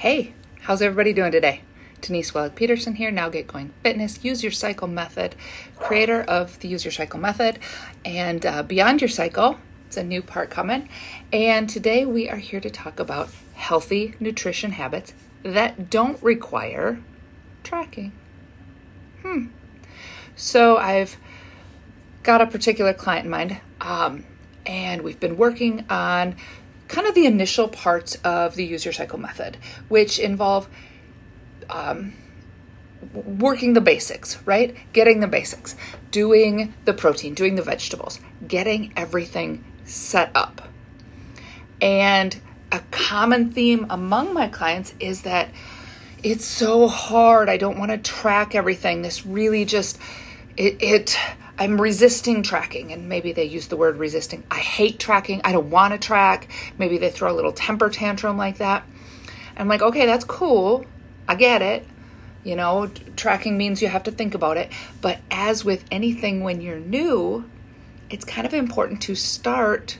Hey, how's everybody doing today? Denise Wellick Peterson here, now Get Going Fitness, Use Your Cycle Method, creator of the Use Your Cycle Method and uh, Beyond Your Cycle. It's a new part coming. And today we are here to talk about healthy nutrition habits that don't require tracking. Hmm. So I've got a particular client in mind, um, and we've been working on kind of the initial parts of the use your cycle method, which involve um, working the basics, right? Getting the basics, doing the protein, doing the vegetables, getting everything set up. And a common theme among my clients is that it's so hard. I don't want to track everything. This really just, it, it I'm resisting tracking, and maybe they use the word resisting. I hate tracking. I don't want to track. Maybe they throw a little temper tantrum like that. I'm like, okay, that's cool. I get it. You know, tracking means you have to think about it. But as with anything when you're new, it's kind of important to start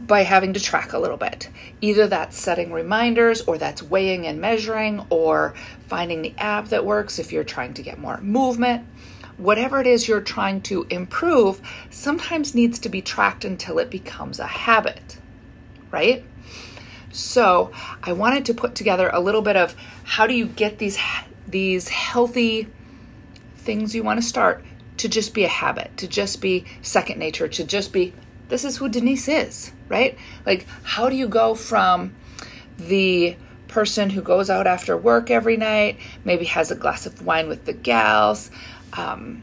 by having to track a little bit. Either that's setting reminders, or that's weighing and measuring, or finding the app that works if you're trying to get more movement whatever it is you're trying to improve sometimes needs to be tracked until it becomes a habit, right? So, I wanted to put together a little bit of how do you get these these healthy things you want to start to just be a habit, to just be second nature, to just be this is who Denise is, right? Like how do you go from the person who goes out after work every night, maybe has a glass of wine with the gals, um,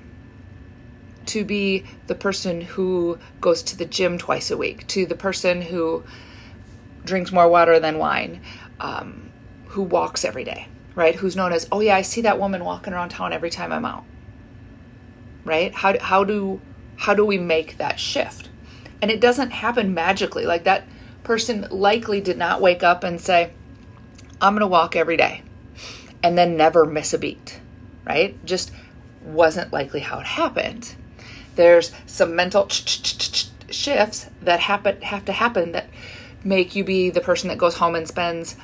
to be the person who goes to the gym twice a week, to the person who drinks more water than wine, um, who walks every day, right? Who's known as, oh yeah, I see that woman walking around town every time I'm out, right? How, how do how do we make that shift? And it doesn't happen magically. Like that person likely did not wake up and say, I'm going to walk every day and then never miss a beat, right? Just wasn't likely how it happened. There's some mental shifts that happen have to happen that make you be the person that goes home and spends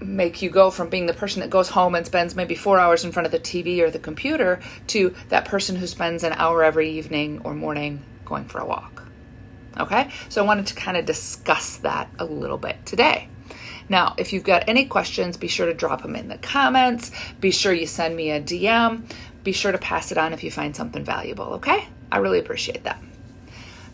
make you go from being the person that goes home and spends maybe 4 hours in front of the TV or the computer to that person who spends an hour every evening or morning going for a walk. Okay? So I wanted to kind of discuss that a little bit today. Now, if you've got any questions, be sure to drop them in the comments. Be sure you send me a DM be sure to pass it on if you find something valuable, okay? I really appreciate that.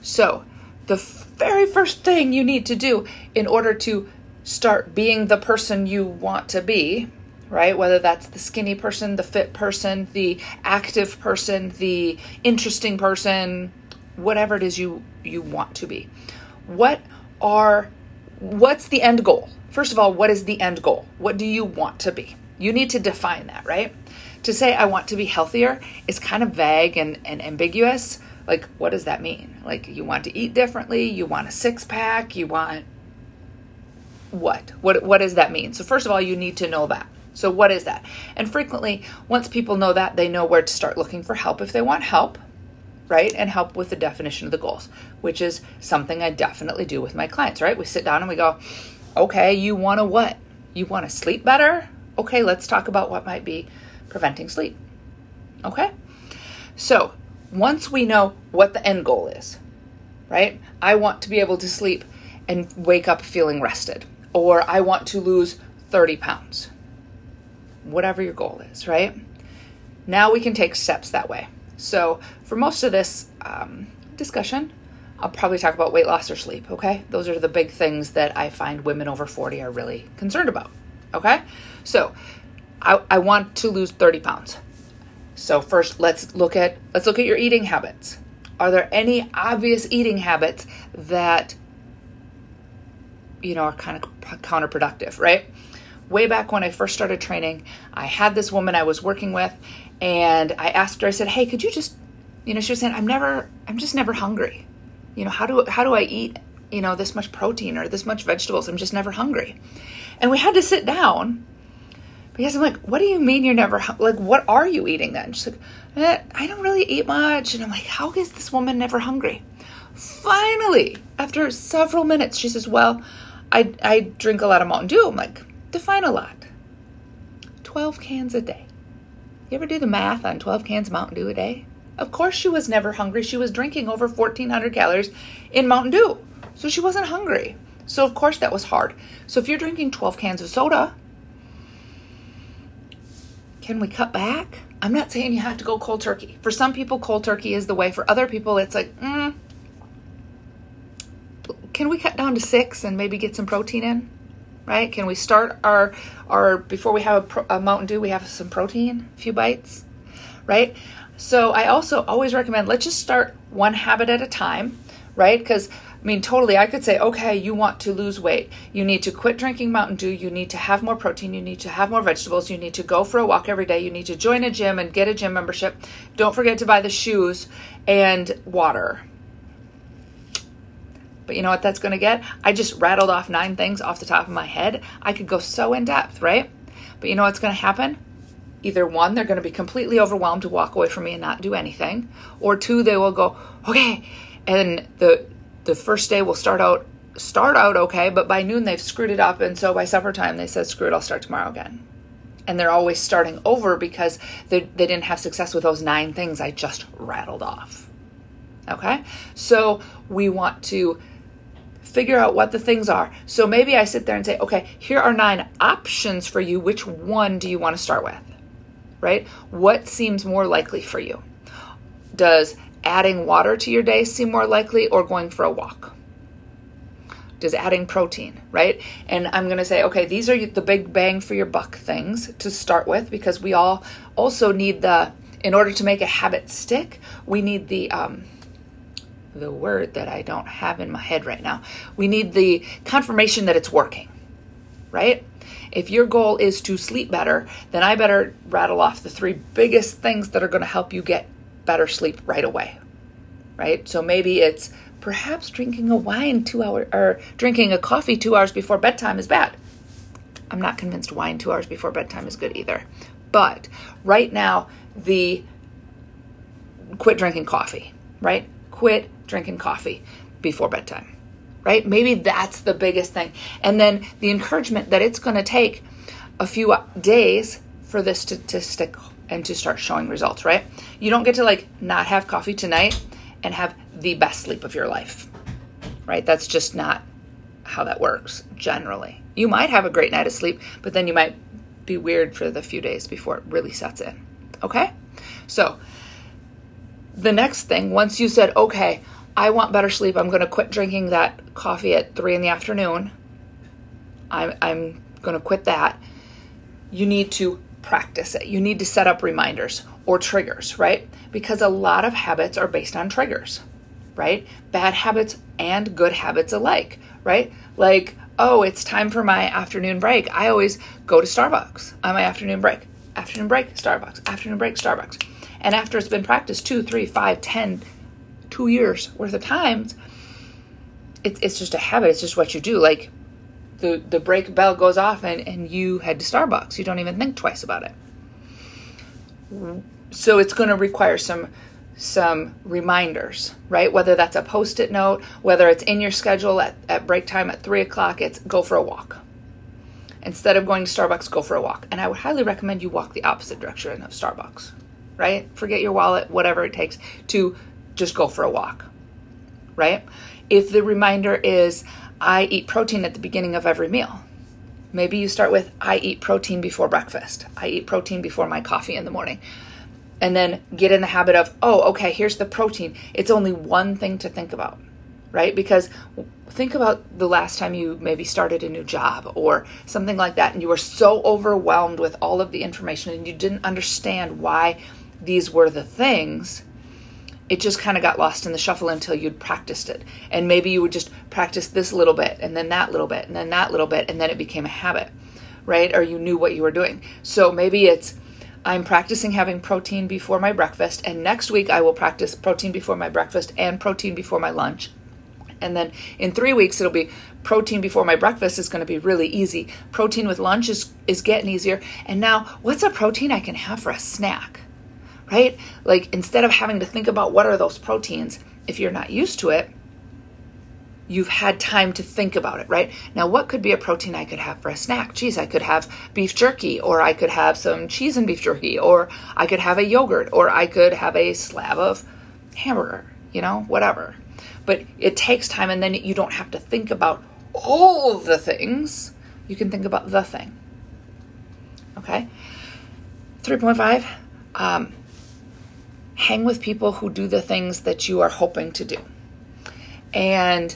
So, the very first thing you need to do in order to start being the person you want to be, right? Whether that's the skinny person, the fit person, the active person, the interesting person, whatever it is you you want to be. What are what's the end goal? First of all, what is the end goal? What do you want to be? You need to define that, right? to say I want to be healthier is kind of vague and, and ambiguous. Like, what does that mean? Like, you want to eat differently, you want a six pack, you want what? What what does that mean? So first of all, you need to know that. So what is that? And frequently, once people know that, they know where to start looking for help if they want help, right? And help with the definition of the goals, which is something I definitely do with my clients, right? We sit down and we go, "Okay, you want to what? You want to sleep better? Okay, let's talk about what might be preventing sleep. Okay? So, once we know what the end goal is, right? I want to be able to sleep and wake up feeling rested, or I want to lose 30 pounds. Whatever your goal is, right? Now we can take steps that way. So, for most of this um, discussion, I'll probably talk about weight loss or sleep, okay? Those are the big things that I find women over 40 are really concerned about, okay? So, I, I want to lose 30 pounds. So first let's look at let's look at your eating habits. Are there any obvious eating habits that you know are kind of counterproductive, right? Way back when I first started training, I had this woman I was working with and I asked her I said, "Hey, could you just you know, she was saying, "I'm never I'm just never hungry. You know, how do how do I eat, you know, this much protein or this much vegetables? I'm just never hungry." And we had to sit down because I'm like, what do you mean you're never like? What are you eating then? She's like, eh, I don't really eat much, and I'm like, how is this woman never hungry? Finally, after several minutes, she says, well, I, I drink a lot of Mountain Dew. I'm like, define a lot. 12 cans a day. You ever do the math on 12 cans of Mountain Dew a day? Of course, she was never hungry. She was drinking over 1,400 calories in Mountain Dew. So she wasn't hungry. So, of course, that was hard. So, if you're drinking 12 cans of soda, can we cut back? I'm not saying you have to go cold turkey. For some people, cold turkey is the way. For other people, it's like, mm, can we cut down to six and maybe get some protein in? Right? Can we start our our before we have a, pro, a Mountain Dew, we have some protein, a few bites, right? So I also always recommend let's just start one habit at a time, right? Because I mean, totally, I could say, okay, you want to lose weight. You need to quit drinking Mountain Dew. You need to have more protein. You need to have more vegetables. You need to go for a walk every day. You need to join a gym and get a gym membership. Don't forget to buy the shoes and water. But you know what that's going to get? I just rattled off nine things off the top of my head. I could go so in depth, right? But you know what's going to happen? Either one, they're going to be completely overwhelmed to walk away from me and not do anything, or two, they will go, okay, and the the first day will start out start out okay, but by noon they've screwed it up, and so by supper time they said, "Screw it, I'll start tomorrow again." And they're always starting over because they, they didn't have success with those nine things I just rattled off. Okay, so we want to figure out what the things are. So maybe I sit there and say, okay, here are nine options for you. Which one do you want to start with? Right? What seems more likely for you? Does adding water to your day seem more likely or going for a walk? Does adding protein, right? And I'm going to say, okay, these are the big bang for your buck things to start with because we all also need the, in order to make a habit stick, we need the, um, the word that I don't have in my head right now. We need the confirmation that it's working, right? If your goal is to sleep better, then I better rattle off the three biggest things that are going to help you get better sleep right away. Right? So maybe it's perhaps drinking a wine 2 hours or drinking a coffee 2 hours before bedtime is bad. I'm not convinced wine 2 hours before bedtime is good either. But right now the quit drinking coffee, right? Quit drinking coffee before bedtime. Right? Maybe that's the biggest thing. And then the encouragement that it's going to take a few days for this to, to stick and to start showing results, right? You don't get to like not have coffee tonight and have the best sleep of your life, right? That's just not how that works generally. You might have a great night of sleep, but then you might be weird for the few days before it really sets in, okay? So, the next thing, once you said, okay, I want better sleep, I'm gonna quit drinking that coffee at three in the afternoon, I'm, I'm gonna quit that, you need to practice it. You need to set up reminders or triggers, right? Because a lot of habits are based on triggers, right? Bad habits and good habits alike, right? Like, oh, it's time for my afternoon break. I always go to Starbucks on my afternoon break. Afternoon break, Starbucks. Afternoon break, Starbucks. And after it's been practiced two, three, five, ten, two years worth of times, it's, it's just a habit. It's just what you do. Like, the, the break bell goes off and, and you head to Starbucks. You don't even think twice about it. So it's going to require some some reminders, right? Whether that's a post-it note, whether it's in your schedule at, at break time at three o'clock, it's go for a walk. Instead of going to Starbucks, go for a walk. And I would highly recommend you walk the opposite direction of Starbucks, right? Forget your wallet, whatever it takes to just go for a walk, right? If the reminder is, I eat protein at the beginning of every meal. Maybe you start with I eat protein before breakfast. I eat protein before my coffee in the morning. And then get in the habit of, oh, okay, here's the protein. It's only one thing to think about, right? Because think about the last time you maybe started a new job or something like that, and you were so overwhelmed with all of the information and you didn't understand why these were the things it just kind of got lost in the shuffle until you'd practiced it. And maybe you would just practice this little bit and then that little bit and then that little bit and then it became a habit, right? Or you knew what you were doing. So maybe it's I'm practicing having protein before my breakfast and next week I will practice protein before my breakfast and protein before my lunch. And then in 3 weeks it'll be protein before my breakfast is going to be really easy. Protein with lunch is is getting easier. And now what's a protein I can have for a snack? Right? Like instead of having to think about what are those proteins, if you're not used to it, you've had time to think about it, right? Now, what could be a protein I could have for a snack? Geez, I could have beef jerky, or I could have some cheese and beef jerky, or I could have a yogurt, or I could have a slab of hamburger, you know, whatever. But it takes time, and then you don't have to think about all the things. You can think about the thing. Okay? 3.5 um, hang with people who do the things that you are hoping to do. And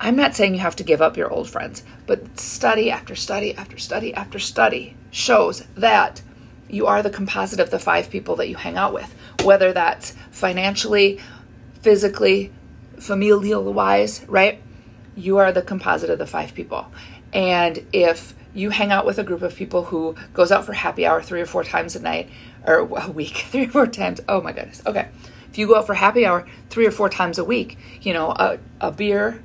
I'm not saying you have to give up your old friends, but study after study after study after study shows that you are the composite of the five people that you hang out with, whether that's financially, physically, familial wise, right? You are the composite of the five people. And if you hang out with a group of people who goes out for happy hour three or four times a night or a week, three or four times, oh my goodness. Okay. If you go out for happy hour three or four times a week, you know, a, a beer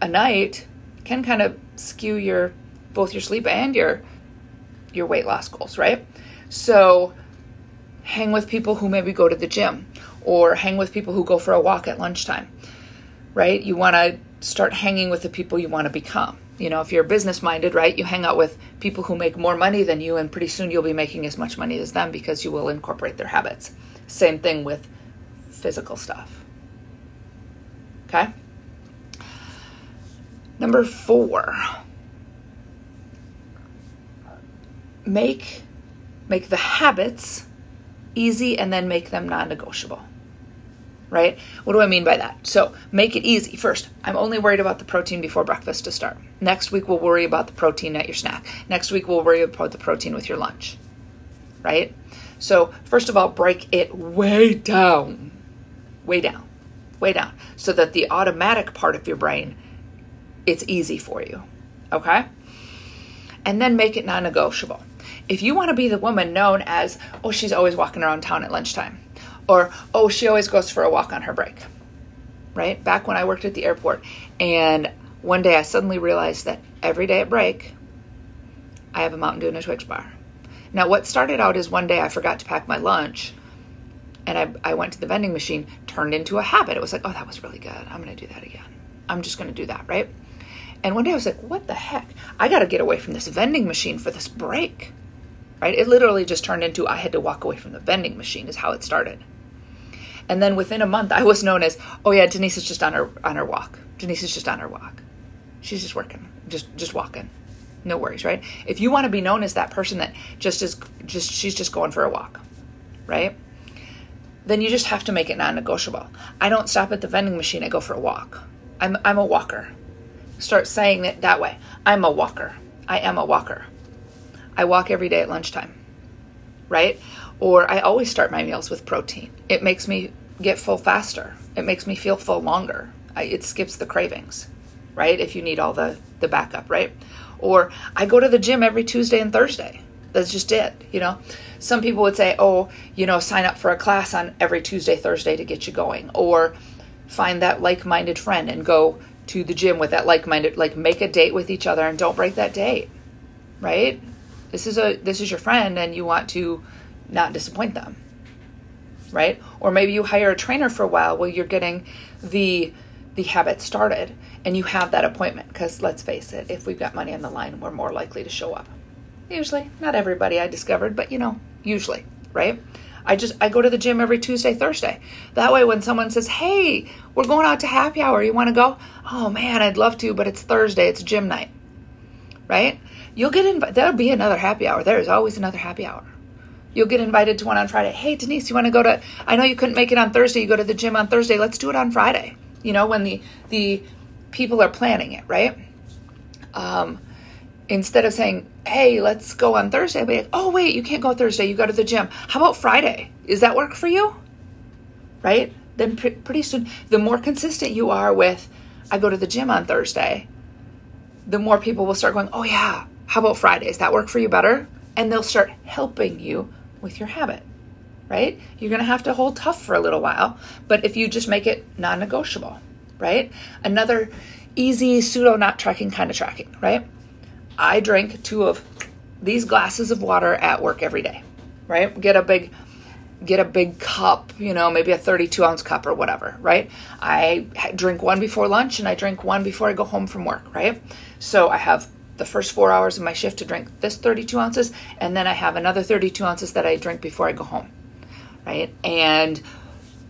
a night can kind of skew your both your sleep and your your weight loss goals, right? So hang with people who maybe go to the gym or hang with people who go for a walk at lunchtime. Right? You want to start hanging with the people you want to become. You know, if you're business minded, right, you hang out with people who make more money than you, and pretty soon you'll be making as much money as them because you will incorporate their habits. Same thing with physical stuff. Okay? Number four, make make the habits easy and then make them non-negotiable. Right? What do I mean by that? So, make it easy. First, I'm only worried about the protein before breakfast to start. Next week we'll worry about the protein at your snack. Next week we'll worry about the protein with your lunch. Right? So, first of all, break it way down. Way down. Way down so that the automatic part of your brain it's easy for you. Okay? And then make it non negotiable. If you want to be the woman known as, oh, she's always walking around town at lunchtime, or oh, she always goes for a walk on her break, right? Back when I worked at the airport, and one day I suddenly realized that every day at break, I have a Mountain Dew and a Twix bar. Now, what started out as one day I forgot to pack my lunch, and I, I went to the vending machine, turned into a habit. It was like, oh, that was really good. I'm going to do that again. I'm just going to do that, right? And one day I was like, what the heck? I got to get away from this vending machine for this break. Right? It literally just turned into I had to walk away from the vending machine is how it started. And then within a month I was known as, oh yeah, Denise is just on her on her walk. Denise is just on her walk. She's just working. Just just walking. No worries, right? If you want to be known as that person that just is just she's just going for a walk, right? Then you just have to make it non-negotiable. I don't stop at the vending machine, I go for a walk. I'm I'm a walker start saying it that way. I'm a walker. I am a walker. I walk every day at lunchtime, right? Or I always start my meals with protein. It makes me get full faster. It makes me feel full longer. I, it skips the cravings, right? If you need all the, the backup, right? Or I go to the gym every Tuesday and Thursday. That's just it, you know? Some people would say, oh, you know, sign up for a class on every Tuesday, Thursday to get you going. Or find that like minded friend and go to the gym with that like-minded like make a date with each other and don't break that date right this is a this is your friend and you want to not disappoint them right or maybe you hire a trainer for a while while you're getting the the habit started and you have that appointment because let's face it if we've got money on the line we're more likely to show up usually not everybody i discovered but you know usually right I just I go to the gym every Tuesday, Thursday. That way when someone says, "Hey, we're going out to happy hour. You want to go?" "Oh man, I'd love to, but it's Thursday. It's gym night." Right? You'll get invited. There'll be another happy hour. There is always another happy hour. You'll get invited to one on Friday. "Hey, Denise, you want to go to I know you couldn't make it on Thursday. You go to the gym on Thursday. Let's do it on Friday." You know, when the the people are planning it, right? Um instead of saying, hey, let's go on Thursday, I'd be like, oh, wait, you can't go Thursday. You go to the gym. How about Friday? Does that work for you? Right? Then pr- pretty soon, the more consistent you are with, I go to the gym on Thursday, the more people will start going, oh, yeah, how about Fridays? That work for you better? And they'll start helping you with your habit, right? You're going to have to hold tough for a little while, but if you just make it non negotiable, right? Another easy pseudo not tracking kind of tracking, right? I drink two of these glasses of water at work every day, right? Get a big get a big cup, you know, maybe a 32 ounce cup or whatever, right? I drink one before lunch and I drink one before I go home from work, right? So I have the first four hours of my shift to drink this 32 ounces, and then I have another 32 ounces that I drink before I go home, right? And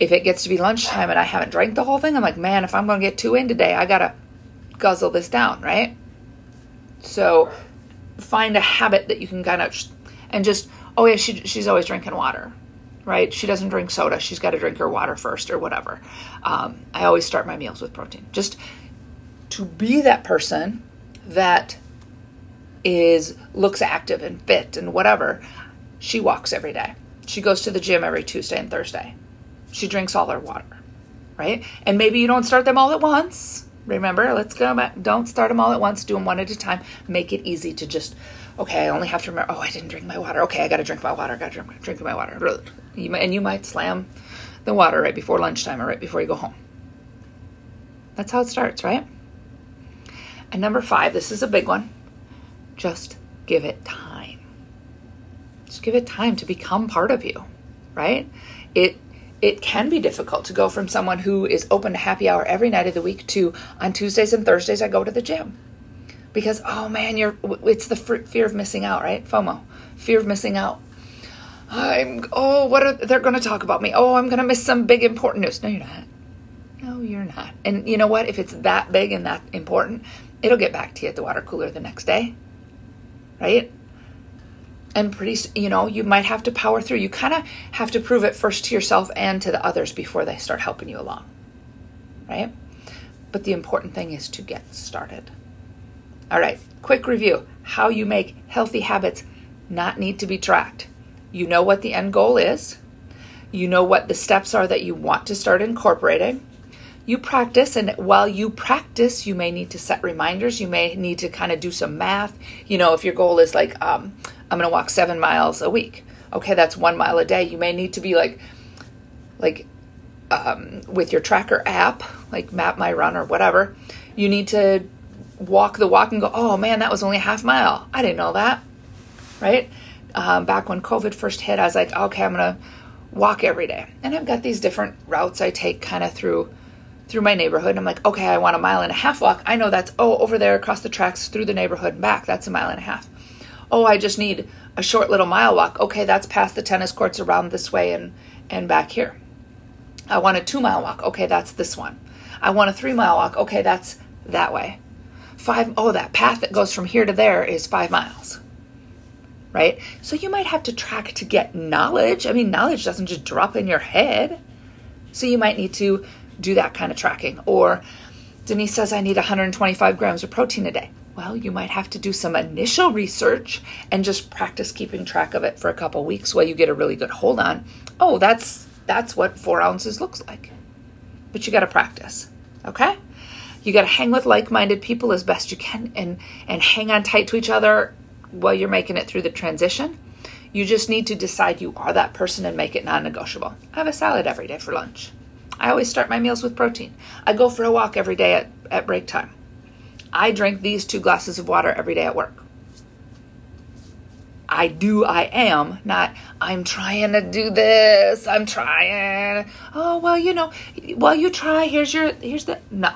if it gets to be lunchtime and I haven't drank the whole thing, I'm like, man, if I'm going to get two in today, I got to guzzle this down, right? So find a habit that you can kind of, and just, oh yeah, she, she's always drinking water right? She doesn't drink soda. She's got to drink her water first or whatever. Um, I always start my meals with protein. Just to be that person that is looks active and fit and whatever. She walks every day. She goes to the gym every Tuesday and Thursday. She drinks all her water, right? And maybe you don't start them all at once. Remember, let's go back. Don't start them all at once. Do them one at a time. Make it easy to just, okay, I only have to remember, oh, I didn't drink my water. Okay, I got to drink my water. I got to drink, drink my water. And you might slam the water right before lunchtime or right before you go home. That's how it starts, right? And number five, this is a big one. Just give it time. Just give it time to become part of you, right? It it can be difficult to go from someone who is open to happy hour every night of the week to on Tuesdays and Thursdays I go to the gym. Because oh man, you're it's the fear of missing out, right? FOMO, fear of missing out. I'm oh, what are they're going to talk about me? Oh, I'm going to miss some big important news. No, you're not. No, you're not. And you know what? If it's that big and that important, it'll get back to you at the water cooler the next day. Right? And pretty, you know, you might have to power through. You kind of have to prove it first to yourself and to the others before they start helping you along. Right? But the important thing is to get started. All right, quick review how you make healthy habits not need to be tracked. You know what the end goal is, you know what the steps are that you want to start incorporating. You practice, and while you practice, you may need to set reminders. You may need to kind of do some math. You know, if your goal is like, um, I'm going to walk seven miles a week, okay, that's one mile a day. You may need to be like, like, um, with your tracker app, like Map My Run or whatever, you need to walk the walk and go, oh man, that was only a half mile. I didn't know that, right? um, back when COVID first hit, I was like, okay, I'm gonna walk every day, and I've got these different routes I take kind of through through my neighborhood. And I'm like, okay, I want a mile and a half walk. I know that's oh over there across the tracks through the neighborhood and back. That's a mile and a half. Oh, I just need a short little mile walk. Okay, that's past the tennis courts around this way and and back here. I want a two mile walk. Okay, that's this one. I want a three mile walk. Okay, that's that way. Five, oh, that path that goes from here to there is five miles right? So you might have to track to get knowledge. I mean, knowledge doesn't just drop in your head. So you might need to do that kind of tracking. Or Denise says, I need 125 grams of protein a day. Well, you might have to do some initial research and just practice keeping track of it for a couple weeks while you get a really good hold on. Oh, that's that's what four ounces looks like. But you got to practice, okay? You got to hang with like-minded people as best you can, and and hang on tight to each other while you're making it through the transition. You just need to decide you are that person and make it non negotiable. Have a salad every day for lunch. I always start my meals with protein. I go for a walk every day at, at break time. I drink these two glasses of water every day at work. I do, I am, not I'm trying to do this, I'm trying. Oh, well, you know, well, you try, here's your, here's the, no,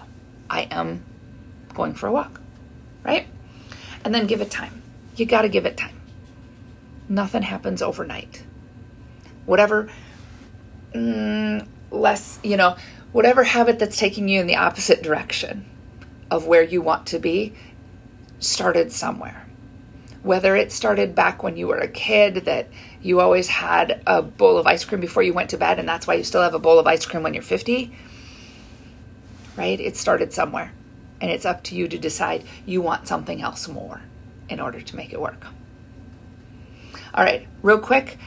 I am going for a walk, right? And then give it time. You got to give it time. Nothing happens overnight. Whatever, mm, less, you know, whatever habit that's taking you in the opposite direction of where you want to be started somewhere. Whether it started back when you were a kid that you always had a bowl of ice cream before you went to bed, and that's why you still have a bowl of ice cream when you're 50, right? It started somewhere. And it's up to you to decide you want something else more in order to make it work. All right, real quick,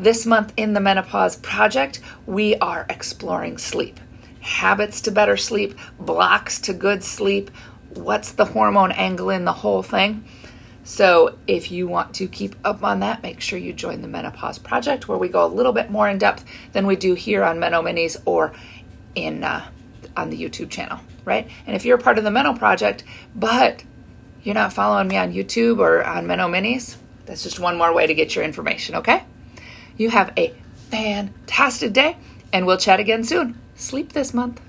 this month in the Menopause Project, we are exploring sleep. Habits to better sleep, blocks to good sleep, what's the hormone angle in the whole thing. So, if you want to keep up on that, make sure you join the Menopause Project, where we go a little bit more in depth than we do here on Meno Minis or in uh, on the YouTube channel, right? And if you're a part of the Meno Project, but you're not following me on YouTube or on Meno Minis, that's just one more way to get your information, okay? You have a fantastic day, and we'll chat again soon. Sleep this month.